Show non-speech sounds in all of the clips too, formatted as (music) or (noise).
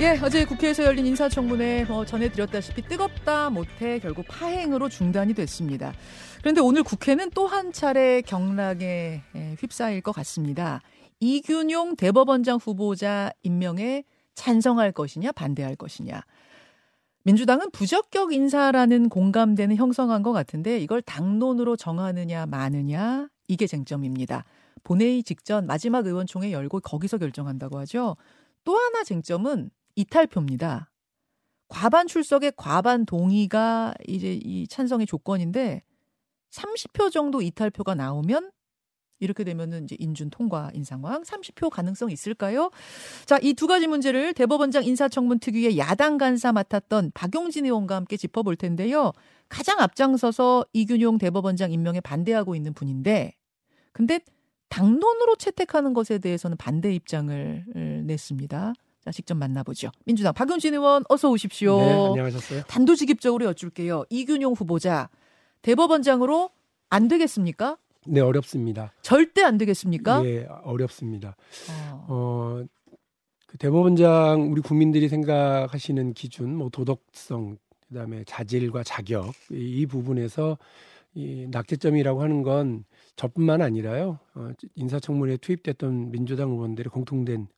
예, 어제 국회에서 열린 인사청문회 뭐 전해드렸다시피 뜨겁다 못해 결국 파행으로 중단이 됐습니다. 그런데 오늘 국회는 또 한 차례 경락에 예, 휩싸일 것 같습니다. 이균용 대법원장 후보자 임명에 찬성할 것이냐 반대할 것이냐. 민주당은 부적격 인사라는 공감대는 형성한 것 같은데 이걸 당론으로 정하느냐 마느냐 이게 쟁점입니다. 본회의 직전 마지막 의원총회 열고 거기서 결정한다고 하죠. 또 하나 쟁점은 이탈표입니다. 과반 출석의 과반 동의가 이제 이 찬성의 조건인데 30표 정도 이탈표가 나오면 이렇게 되면은 이제 인준 통과인 상황. 30표 가능성 있을까요? 자, 이 두 가지 문제를 대법원장 인사청문 특위의 야당 간사 맡았던 박용진 의원과 함께 짚어볼 텐데요. 가장 앞장서서 이균용 대법원장 임명에 반대하고 있는 분인데, 근데 당론으로 채택하는 것에 대해서는 반대 입장을 냈습니다. 자, 직접 만나보죠. 민주당 박용진 의원 어서 오십시오. 네, 안녕하셨어요. 단도직입적으로 여쭐게요. 이균용 후보자 대법원장으로 안 되겠습니까? 네, 어렵습니다. 절대 안 되겠습니까? 네, 어렵습니다. 어. 어, 그 대법원장 우리 국민들이 생각하시는 기준, 뭐 도덕성, 그다음에 자질과 자격 이, 이 부분에서 이 낙제점이라고 하는 건 저뿐만 아니라요. 어, 인사청문회에 투입됐던 민주당 의원들의 공통된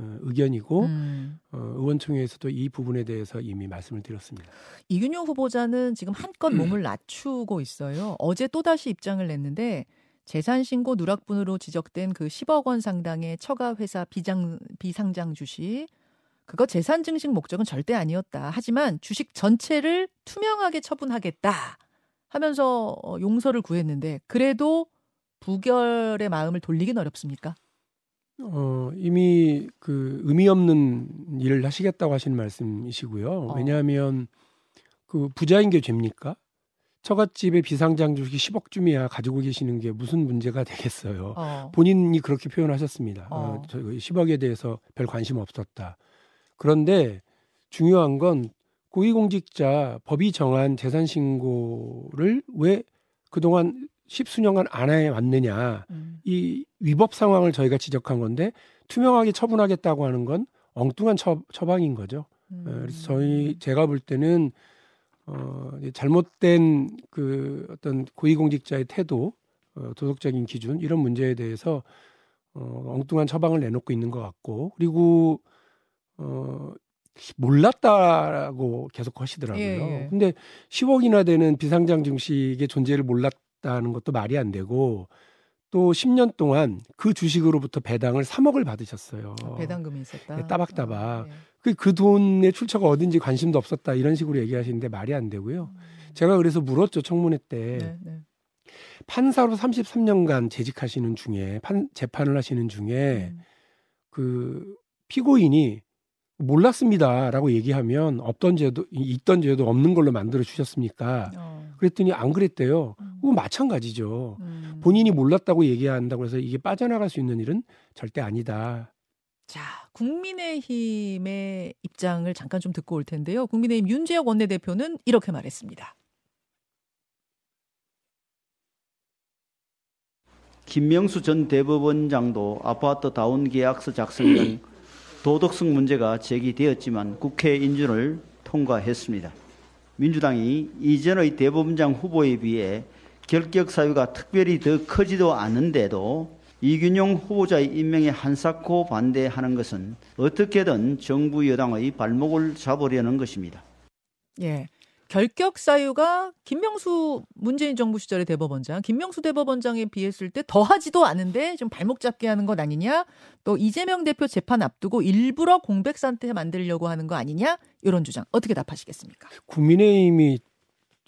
어, 의견이고 음. 어, 의원총회에서도 이 부분에 대해서 이미 말씀을 드렸습니다. 이균용 후보자는 지금 한껏 몸을 낮추고 있어요. 어제 또다시 입장을 냈는데 재산 신고 누락분으로 지적된 그 10억 원 상당의 처가 회사 비장 비상장 주식 그거 재산 증식 목적은 절대 아니었다. 하지만 주식 전체를 투명하게 처분하겠다 하면서 어, 용서를 구했는데 그래도 부결의 마음을 돌리긴 어렵습니까? 어, 이미 그 의미 없는 일을 하시겠다고 하시는 말씀이시고요. 어. 왜냐하면 그 부자인 게 죄입니까? 처갓집에 비상장 주식이 10억 쯤이야 가지고 계시는 게 무슨 문제가 되겠어요. 어. 본인이 그렇게 표현하셨습니다. 어. 어, 저 10억에 대해서 별 관심 없었다. 그런데 중요한 건 고위공직자 법이 정한 재산 신고를 왜 그동안 십수년간 안 해왔느냐. 음. 이 위법 상황을 저희가 지적한 건데 투명하게 처분하겠다고 하는 건 엉뚱한 처, 처방인 거죠. 음. 어, 그래서 저희 제가 볼 때는 어, 잘못된 그 어떤 고위공직자의 태도, 어, 도덕적인 기준 이런 문제에 대해서 어, 엉뚱한 처방을 내놓고 있는 것 같고 그리고 어, 몰랐다라고 계속 하시더라고요. 예, 예. 근데 10억이나 되는 비상장 증식의 존재를 몰랐 다는 것도 말이 안 되고 또 10년 동안 그 주식으로부터 배당을 3억을 받으셨어요. 배당금이 있었다. 예, 따박따박. 어, 예. 그, 그 돈의 출처가 어딘지 관심도 없었다 이런 식으로 얘기하시는데 말이 안 되고요. 음. 제가 그래서 물었죠 청문회 때 네, 네. 판사로 33년간 재직하시는 중에 판, 재판을 하시는 중에 음. 그 피고인이 몰랐습니다라고 얘기하면 없던 죄도 있던 죄도 없는 걸로 만들어 주셨습니까? 어. 그랬더니 안 그랬대요. 음. 그거 마찬가지죠. 음. 본인이 몰랐다고 얘기한다고 해서 이게 빠져나갈 수 있는 일은 절대 아니다. 자, 국민의힘의 입장을 잠깐 좀 듣고 올 텐데요. 국민의힘 윤재혁 원내대표는 이렇게 말했습니다. 김명수 전 대법원장도 아파트 다운 계약서 작성 등 (clears throat) 도덕성 문제가 제기되었지만 국회 인준을 통과했습니다. 민주당이 이전의 대법원장 후보에 비해 결격 사유가 특별히 더 크지도 않은데도 이균용 후보자의 임명에 한사코 반대하는 것은 어떻게든 정부 여당의 발목을 잡으려는 것입니다. 예. 결격 사유가 김명수 문재인 정부 시절의 대법원장, 김명수 대법원장에 비했을 때 더하지도 않은데 좀 발목 잡게 하는 것 아니냐? 또 이재명 대표 재판 앞두고 일부러 공백 상태 만들려고 하는 거 아니냐? 이런 주장 어떻게 답하시겠습니까? 국민의힘이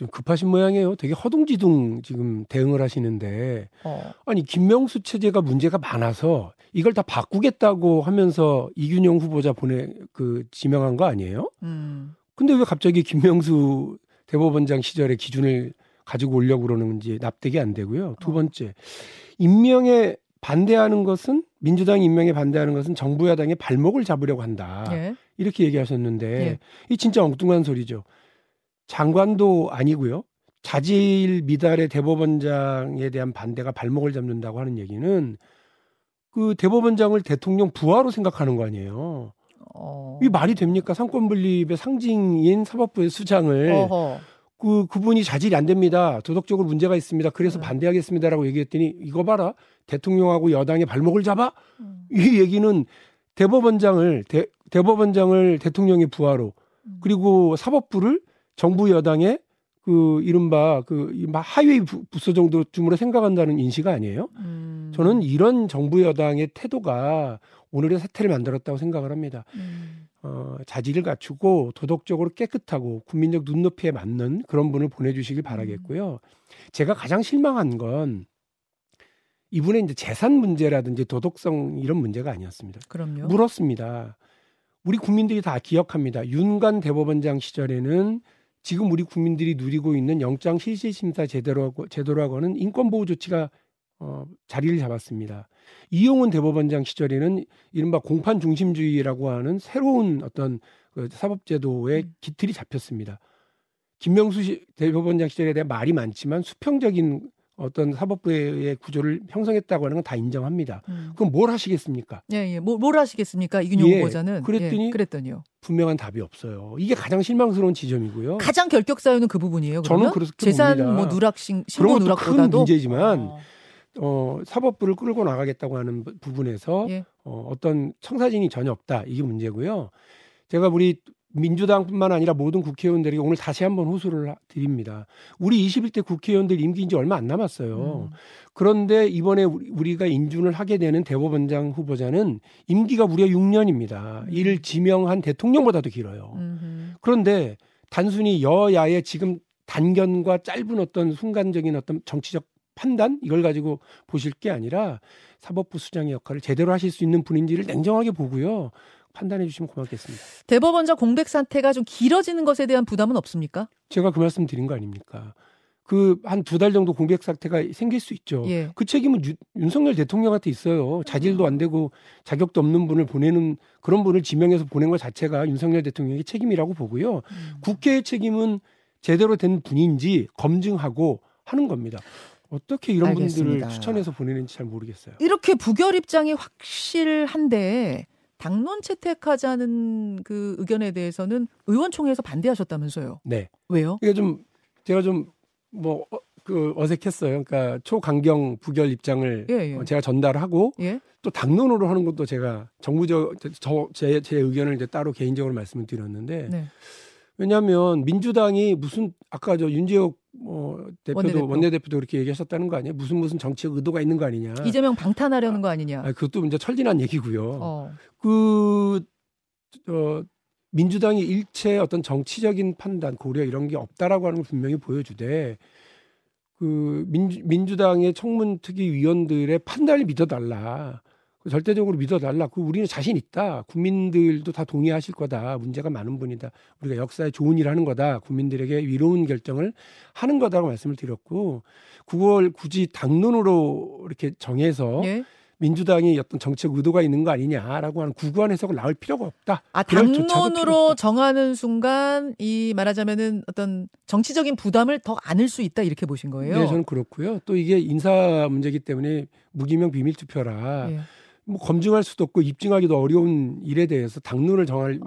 좀 급하신 모양이에요. 되게 허둥지둥 지금 대응을 하시는데 어. 아니 김명수 체제가 문제가 많아서 이걸 다 바꾸겠다고 하면서 이균용 후보자 보내 그 지명한 거 아니에요? 음. 근데 왜 갑자기 김명수 대법원장 시절의 기준을 가지고 오려고 그러는지 납득이 안 되고요. 두 어. 번째, 임명에 반대하는 것은 민주당 임명에 반대하는 것은 정부 야당의 발목을 잡으려고 한다. 예. 이렇게 얘기하셨는데 예. 이 진짜 엉뚱한 소리죠. 장관도 아니고요. 자질 미달의 대법원장에 대한 반대가 발목을 잡는다고 하는 얘기는 그 대법원장을 대통령 부하로 생각하는 거 아니에요. 어. 이 말이 됩니까? 상권 분립의 상징인 사법부의 수장을 어허. 그 그분이 자질이 안 됩니다. 도덕적으로 문제가 있습니다. 그래서 네. 반대하겠습니다라고 얘기했더니 이거 봐라. 대통령하고 여당의 발목을 잡아? 음. 이 얘기는 대법원장을 대, 대법원장을 대통령의 부하로 음. 그리고 사법부를 정부 여당의 그 이른바 그이 하위 부- 부서 정도쯤으로 생각한다는 인식 아니에요? 음. 저는 이런 정부 여당의 태도가 오늘의 사태를 만들었다고 생각을 합니다. 음. 어, 자질을 갖추고 도덕적으로 깨끗하고 국민적 눈높이에 맞는 그런 분을 보내주시길 바라겠고요. 제가 가장 실망한 건 이분의 이제 재산 문제라든지 도덕성 이런 문제가 아니었습니다. 그럼요. 물었습니다. 우리 국민들이 다 기억합니다. 윤관 대법원장 시절에는 지금 우리 국민들이 누리고 있는 영장 실시 심사 제도라고 제도라고 하는 인권 보호 조치가 어, 자리를 잡았습니다. 이용훈 대법원장 시절에는 이른바 공판 중심주의라고 하는 새로운 어떤 그 사법제도의 음. 기틀이 잡혔습니다. 김명수 시- 대법원장 시절에 대한 말이 많지만 수평적인 어떤 사법부의 구조를 형성했다고 하는 건 다 인정합니다. 음. 그럼 뭘 하시겠습니까? 예, 예. 뭐, 뭘 하시겠습니까? 이균용 예, 후보자는. 그랬더니 예, 그랬더니요. 분명한 답이 없어요. 이게 가장 실망스러운 지점이고요. 가장 결격 사유는 그 부분이에요. 저는 그러면? 그렇게 재산 봅니다. 뭐 누락 신, 신고 것도 큰 누락보다도 문제지만 어. 어, 사법부를 끌고 나가겠다고 하는 부- 부분에서 예. 어, 어떤 청사진이 전혀 없다. 이게 문제고요. 제가 우리 민주당뿐만 아니라 모든 국회의원들에게 오늘 다시 한번 호소를 하- 드립니다. 우리 21대 국회의원들 임기 이제 얼마 안 남았어요. 음. 그런데 이번에 우리- 우리가 인준을 하게 되는 대법원장 후보자는 임기가 무려 6년입니다. 음. 이를 지명한 대통령보다도 길어요. 음흠. 그런데 단순히 여야의 지금 단견과 짧은 어떤 순간적인 어떤 정치적 판단 이걸 가지고 보실 게 아니라 사법부 수장의 역할을 제대로 하실 수 있는 분인지를 냉정하게 보고요. 판단해 주시면 고맙겠습니다. 대법원장 공백 사태가 좀 길어지는 것에 대한 부담은 없습니까? 제가 그 말씀 드린 거 아닙니까? 그 한 두 달 정도 공백 사태가 생길 수 있죠. 예. 그 책임은 유- 윤석열 대통령한테 있어요. 자질도 안 되고 자격도 없는 분을 보내는 그런 분을 지명해서 보낸 것 자체가 윤석열 대통령의 책임이라고 보고요. 음. 국회의 책임은 제대로 된 분인지 검증하고 하는 겁니다. 어떻게 이런 알겠습니다. 분들을 추천해서 보내는지 잘 모르겠어요. 이렇게 부결 입장이 확실한데 당론 채택하자는 그 의견에 대해서는 의원총회에서 반대하셨다면서요. 네. 왜요? 이게 좀 제가 좀뭐그 어색했어요. 그러니까 초강경 부결 입장을 예, 예. 어, 제가 전달하고 예. 또 당론으로 하는 것도 제가 정부적 저제 제 의견을 이제 따로 개인적으로 말씀을 드렸는데 네. 왜냐하면 민주당이 무슨 아까 저 윤재욱 어, 대표도 원내대표. 원내대표. 도 그렇게 얘기하셨다는 거 아니에요? 무슨 무슨 정치적 의도가 있는 거 아니냐? 이재명 방탄하려는 거 아니냐. 아, 그것도 이제 철진한 얘기고요. 어. 그, 어, 민주당이 일체 어떤 정치적인 판단, 고려 이런 게 없다라고 하는 걸 분명히 보여주되 그 민주, 민주당의 청문특위 위원들의 판단을 믿어달라. 그 절대적으로 믿어달라. 그 우리는 자신 있다. 국민들도 다 동의하실 거다. 문제가 많은 분이다. 우리가 역사에 좋은 일 하는 거다. 국민들에게 위로운 결정을 하는 거다라고 말씀을 드렸고 그걸 굳이 당론으로 이렇게 정해서 예. 민주당이 어떤 정책 의도가 있는 거 아니냐라고 하는 구구한 해석을 나올 필요가 없다. 아, 당론으로 없다. 정하는 순간 이 말하자면은 어떤 정치적인 부담을 더 안을 수 있다 이렇게 보신 거예요. 네, 저는 그렇고요. 또 이게 인사 문제이기 때문에 무기명 비밀 투표라 예. 뭐 검증할 수도 없고 입증하기도 어려운 일에 대해서 당론을 정할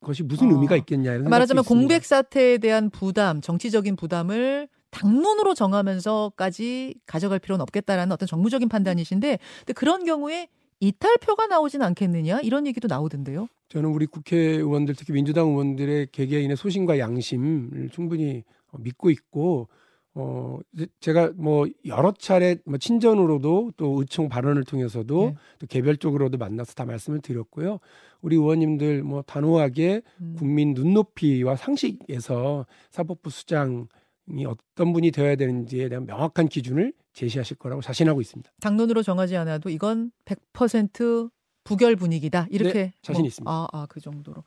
것이 무슨 어. 의미가 있겠냐 이런 말하자면. 공백 사태에 대한 부담, 정치적인 부담을 당론으로 정하면서까지 가져갈 필요는 없겠다라는 어떤 정무적인 판단이신데, 근데 그런 경우에 이탈표가 나오진 않겠느냐 이런 얘기도 나오던데요. 저는 우리 국회의원들 특히 민주당 의원들의 개개인의 소신과 양심을 충분히 어, 믿고 있고 어 제가 뭐 여러 차례 뭐 친전으로도 또 의총 발언을 통해서도 예. 또 개별적으로도 만나서 다 말씀을 드렸고요. 우리 의원님들 뭐 단호하게 음. 국민 눈높이와 상식에서 사법부 수장이 어떤 분이 되어야 되는지에 대한 명확한 기준을 제시하실 거라고 자신하고 있습니다. 당론으로 정하지 않아도 이건 100% 부결 분위기다. 이렇게 네, 자신 있습니다. 아, 아, 그 정도로.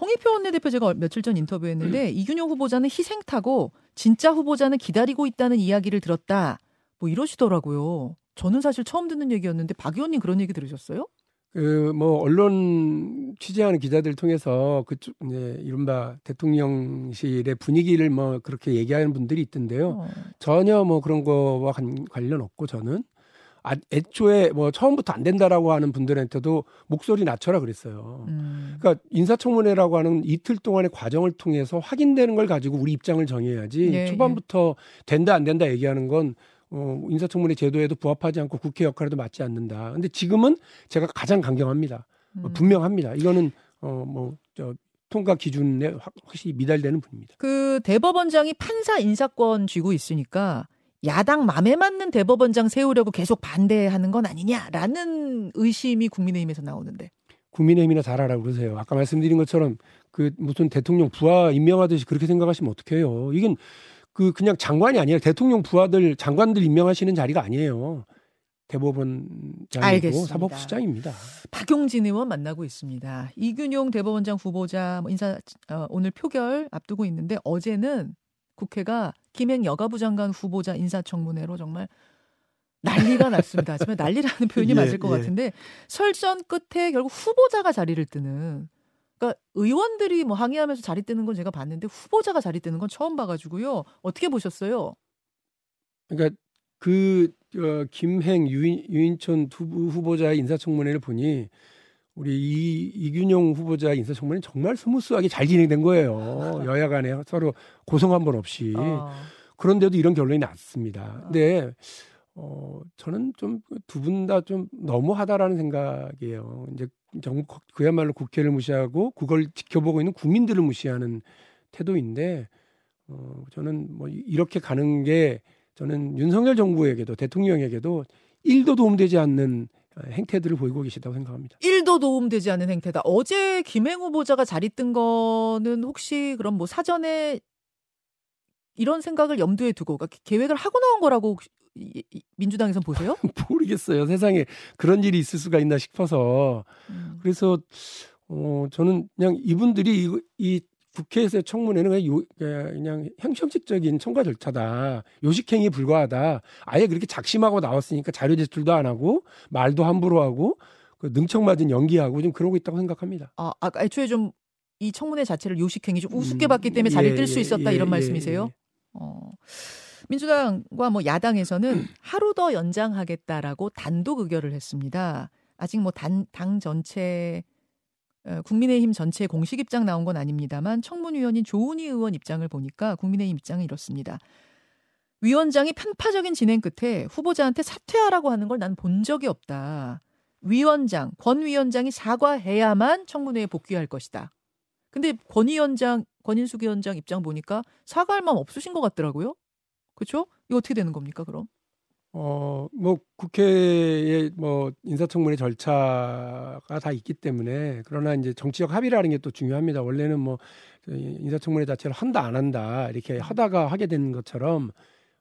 홍익표 원내대표 제가 며칠 전 인터뷰했는데 이균용 후보자는 희생 타고 진짜 후보자는 기다리고 있다는 이야기를 들었다. 뭐 이러시더라고요. 저는 사실 처음 듣는 얘기였는데 박 의원님 그런 얘기 들으셨어요? 그 뭐 언론 취재하는 기자들 통해서 그쪽 이제 이른바 대통령실의 분위기를 뭐 그렇게 얘기하는 분들이 있던데요. 어. 전혀 뭐 그런 거와 관, 관련 없고 저는 아, 애초에 뭐 처음부터 안 된다라고 하는 분들한테도 목소리 낮춰라 그랬어요. 음. 그러니까 인사청문회라고 하는 이틀 동안의 과정을 통해서 확인되는 걸 가지고 우리 입장을 정해야지 네, 초반부터 네. 된다 안 된다 얘기하는 건 어, 인사청문회 제도에도 부합하지 않고 국회 역할에도 맞지 않는다. 근데 지금은 제가 가장 강경합니다. 음. 분명합니다. 이거는 어, 뭐, 저, 통과 기준에 확실히 미달되는 분입니다. 그 대법원장이 판사 인사권 쥐고 있으니까 야당 맘에 맞는 대법원장 세우려고 계속 반대하는 건 아니냐라는 의심이 국민의힘에서 나오는데. 국민의힘이나 잘 알아 그러세요. 아까 말씀드린 것처럼 그 무슨 대통령 부하 임명하듯이 그렇게 생각하시면 어떡해요. 이건 그 그냥 장관이 아니라 대통령 부하들 장관들 임명하시는 자리가 아니에요. 대법원장이고 사법부장입니다. 박용진 의원 만나고 있습니다. 이균용 대법원장 후보자 뭐 인사 어, 오늘 표결 앞두고 있는데 어제는 국회가 김행 여가부 장관 후보자 인사청문회로 정말 난리가 났습니다. 하지만 난리라는 표현이 (laughs) 예, 맞을 것 예. 같은데 설전 끝에 결국 후보자가 자리를 뜨는 그러니까 의원들이 뭐 항의하면서 자리 뜨는 건 제가 봤는데 후보자가 자리 뜨는 건 처음 봐가지고요. 어떻게 보셨어요? 그러니까 그 어, 김행 유인, 유인촌 두 후보자의 인사청문회를 보니 우리 이, 이균용 후보자 인사청문회 정말 스무스하게 잘 진행된 거예요. (laughs) 여야 간에 서로 고성 한 번 없이. 어. 그런데도 이런 결론이 났습니다. 근데 어, 저는 좀 두 분 다 좀 너무하다라는 생각이에요. 이제 정 그야말로 국회를 무시하고 그걸 지켜보고 있는 국민들을 무시하는 태도인데 어, 저는 뭐 이렇게 가는 게 저는 윤석열 정부에게도 대통령에게도 일도 도움되지 않는 행태들을 보이고 계시다고 생각합니다. 일도 도움되지 않는 행태다. 어제 김행 후보자가 자리 뜬 거는 혹시 그럼 뭐 사전에 이런 생각을 염두에 두고 그러니까 계획을 하고 나온 거라고 민주당에선 보세요? (laughs) 모르겠어요. 세상에 그런 일이 있을 수가 있나 싶어서 음. 그래서 어 저는 그냥 이분들이 이, 이 국회에서의 청문회는 그냥, 요, 그냥 형식적인 청과 절차다. 요식행위 불과하다. 아예 그렇게 작심하고 나왔으니까 자료 제출도 안 하고 말도 함부로 하고 그 능청맞은 연기하고 좀 그러고 있다고 생각합니다. 아, 아 애초에 좀 이 청문회 자체를 요식행위 좀 우습게 음, 봤기 때문에 자리 예, 뜰수 예, 있었다 예, 이런 예, 말씀이세요? 예. 어. 민주당과 뭐 야당에서는 (clears throat) 하루 더 연장하겠다라고 단독 의결을 했습니다. 아직 뭐 단, 당 전체 어, 국민의힘 전체 공식 입장 나온 건 아닙니다만 청문위원인 조은희 의원 입장을 보니까 국민의힘 입장은 이렇습니다. 위원장이 편파적인 진행 끝에 후보자한테 사퇴하라고 하는 걸 난 본 적이 없다. 위원장, 권 위원장이 사과해야만 청문회에 복귀할 것이다. 근데 권 위원장, 권인숙 위원장 입장 보니까 사과할 마음 없으신 것 같더라고요. 그렇죠? 이거 어떻게 되는 겁니까, 그럼? 어, 뭐 국회에 뭐 인사청문회 절차가 다 있기 때문에 그러나 이제 정치적 합의라는 게 또 중요합니다. 원래는 뭐 인사청문회 자체를 한다 안 한다 이렇게 하다가 하게 된 것처럼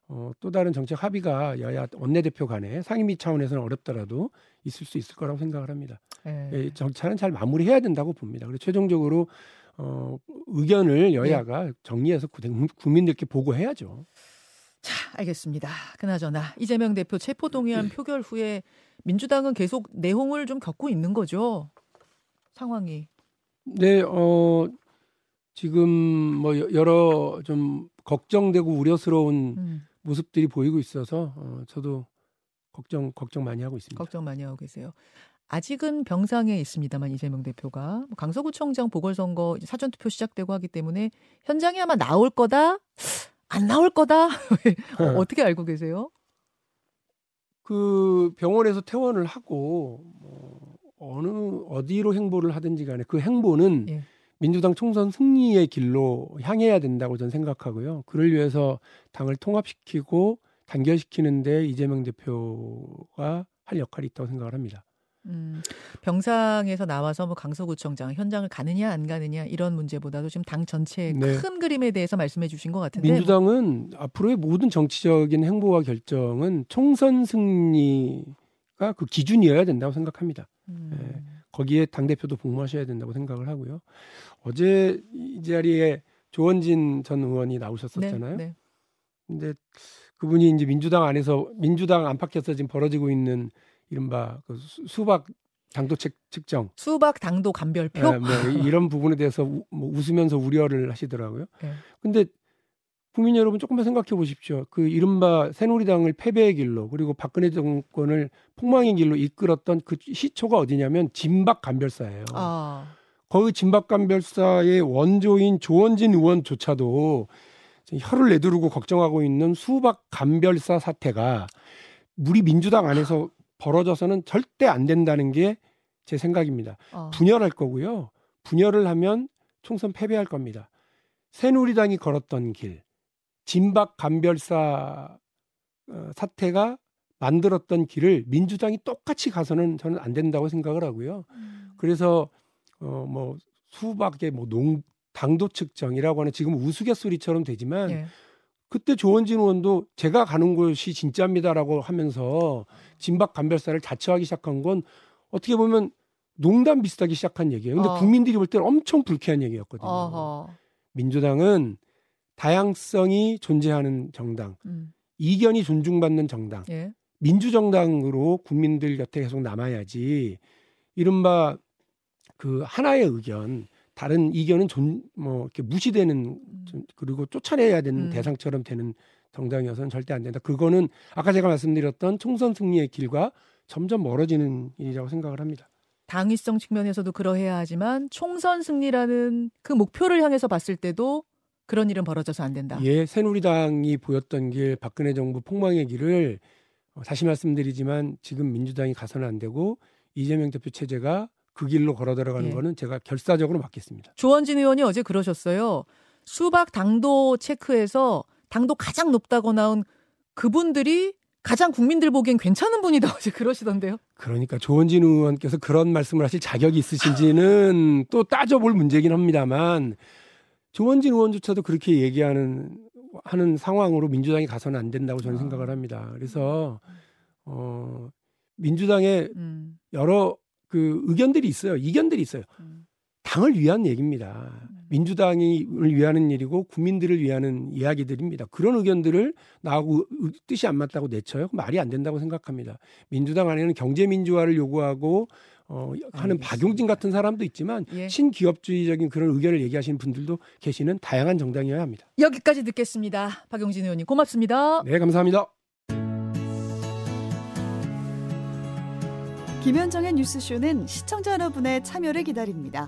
어, 또 다른 정책 합의가 여야 원내대표 간에 상임위 차원에서는 어렵더라도 있을 수 있을 거라고 생각을 합니다. 네. 예, 정차는 잘 마무리해야 된다고 봅니다. 그리고 최종적으로 어, 의견을 여야가 네. 정리해서 국민들께 보고해야죠. 자, 알겠습니다. 그나저나 이재명 대표 체포 동의안 네. 표결 후에 민주당은 계속 내홍을 좀 겪고 있는 거죠. 상황이. 네, 어 지금 뭐 여러 좀 걱정되고 우려스러운 음. 모습들이 보이고 있어서 어, 저도 걱정 걱정 많이 하고 있습니다. 걱정 많이 하고 계세요. 아직은 병상에 있습니다만 이재명 대표가 뭐 강서구청장 보궐선거 사전투표 시작되고 하기 때문에 현장에 아마 나올 거다. 안 나올 거다. 어, (laughs) 어떻게 알고 계세요? 그 병원에서 퇴원을 하고 뭐 어느 어디로 행보를 하든지 간에 그 행보는 예. 민주당 총선 승리의 길로 향해야 된다고 저는 생각하고요. 그를 위해서 당을 통합시키고 단결시키는데 이재명 대표가 할 역할이 있다고 생각을 합니다. 음, 병상에서 나와서 뭐 강서구청장 현장을 가느냐 안 가느냐 이런 문제보다도 지금 당 전체의 네. 큰 그림에 대해서 말씀해 주신 것 같은데 민주당은 앞으로의 모든 정치적인 행보와 결정은 총선 승리가 그 기준이어야 된다고 생각합니다. 음. 네. 거기에 당 대표도 복무하셔야 된다고 생각을 하고요. 어제 이 자리에 조원진 전 의원이 나오셨었잖아요. 네, 네. 근데 그분이 이제 민주당 안에서 민주당 안팎에서 지금 벌어지고 있는 이른바 그 수박 당도 측정, 수박 당도 감별표, 네, 뭐 이런 부분에 대해서 우, 뭐 웃으면서 우려를 하시더라고요. 네. 근데 국민 여러분 조금만 생각해 보십시오. 그 이른바 새누리당을 패배의 길로 그리고 박근혜 정권을 폭망의 길로 이끌었던 그 시초가 어디냐면 진박 간별사예요. 아. 거기 진박 간별사의 원조인 조원진 의원조차도 혀를 내두르고 걱정하고 있는 수박 간별사 사태가 우리 민주당 안에서 벌어져서는 절대 안 된다는 게 제 생각입니다. 어. 분열할 거고요. 분열을 하면 총선 패배할 겁니다. 새누리당이 걸었던 길, 진박 간별사 어, 사태가 만들었던 길을 민주당이 똑같이 가서는 저는 안 된다고 생각을 하고요. 음. 그래서 어뭐 수박의 뭐 농 당도 측정이라고 하는 지금 우스갯소리처럼 되지만 예. 그때 조원진 의원도 제가 가는 곳이 진짜입니다라고 하면서 진박 간별사를 자처하기 시작한 건 어떻게 보면 농담 비슷하게 시작한 얘기예요. 근데 어. 국민들이 볼 때는 엄청 불쾌한 얘기였거든요. 어허. 민주당은 다양성이 존재하는 정당, 음. 이견이 존중받는 정당, 예. 민주정당으로 국민들 곁에 계속 남아야지 이른바 그 하나의 의견, 다른 이견은 존, 뭐 이렇게 무시되는 음. 그리고 쫓아내야 되는 음. 대상처럼 되는 정당이어서는 절대 안 된다. 그거는 아까 제가 말씀드렸던 총선 승리의 길과 점점 멀어지는 일이라고 생각을 합니다. 당위성 측면에서도 그러해야 하지만 총선 승리라는 그 목표를 향해서 봤을 때도 그런 일은 벌어져서 안 된다. 예, 새누리당이 보였던 길, 박근혜 정부 폭망의 길을 어, 다시 말씀드리지만 지금 민주당이 가서는 안 되고 이재명 대표 체제가 그 길로 걸어 들어가는 예. 거는 제가 결사적으로 막겠습니다. 조원진 의원이 어제 그러셨어요. 수박 당도 체크해서 당도 가장 높다고 나온 그분들이 가장 국민들 보기엔 괜찮은 분이다 (laughs) 어제 그러시던데요. 그러니까 조원진 의원께서 그런 말씀을 하실 자격이 있으신지는 (laughs) 또 따져볼 문제긴 합니다만 조원진 의원조차도 그렇게 얘기하는 하는 상황으로 민주당이 가서는 안 된다고 저는 아. 생각을 합니다. 그래서 어 민주당의 음. 여러 그 의견들이 있어요. 이견들이 있어요. 음. 당을 위한 얘기입니다. 음. 민주당을 위하는 일이고 국민들을 위하는 이야기들입니다. 그런 의견들을 나하고 뜻이 안 맞다고 내쳐요. 말이 안 된다고 생각합니다. 민주당 안에는 경제 민주화를 요구하고 어, 하는 박용진 같은 사람도 있지만 예. 신기업주의적인 그런 의견을 얘기하시는 분들도 계시는 다양한 정당이어야 합니다. 여기까지 듣겠습니다. 박용진 의원님 고맙습니다. 네, 감사합니다. 김현정의 뉴스쇼는 시청자 여러분의 참여를 기다립니다.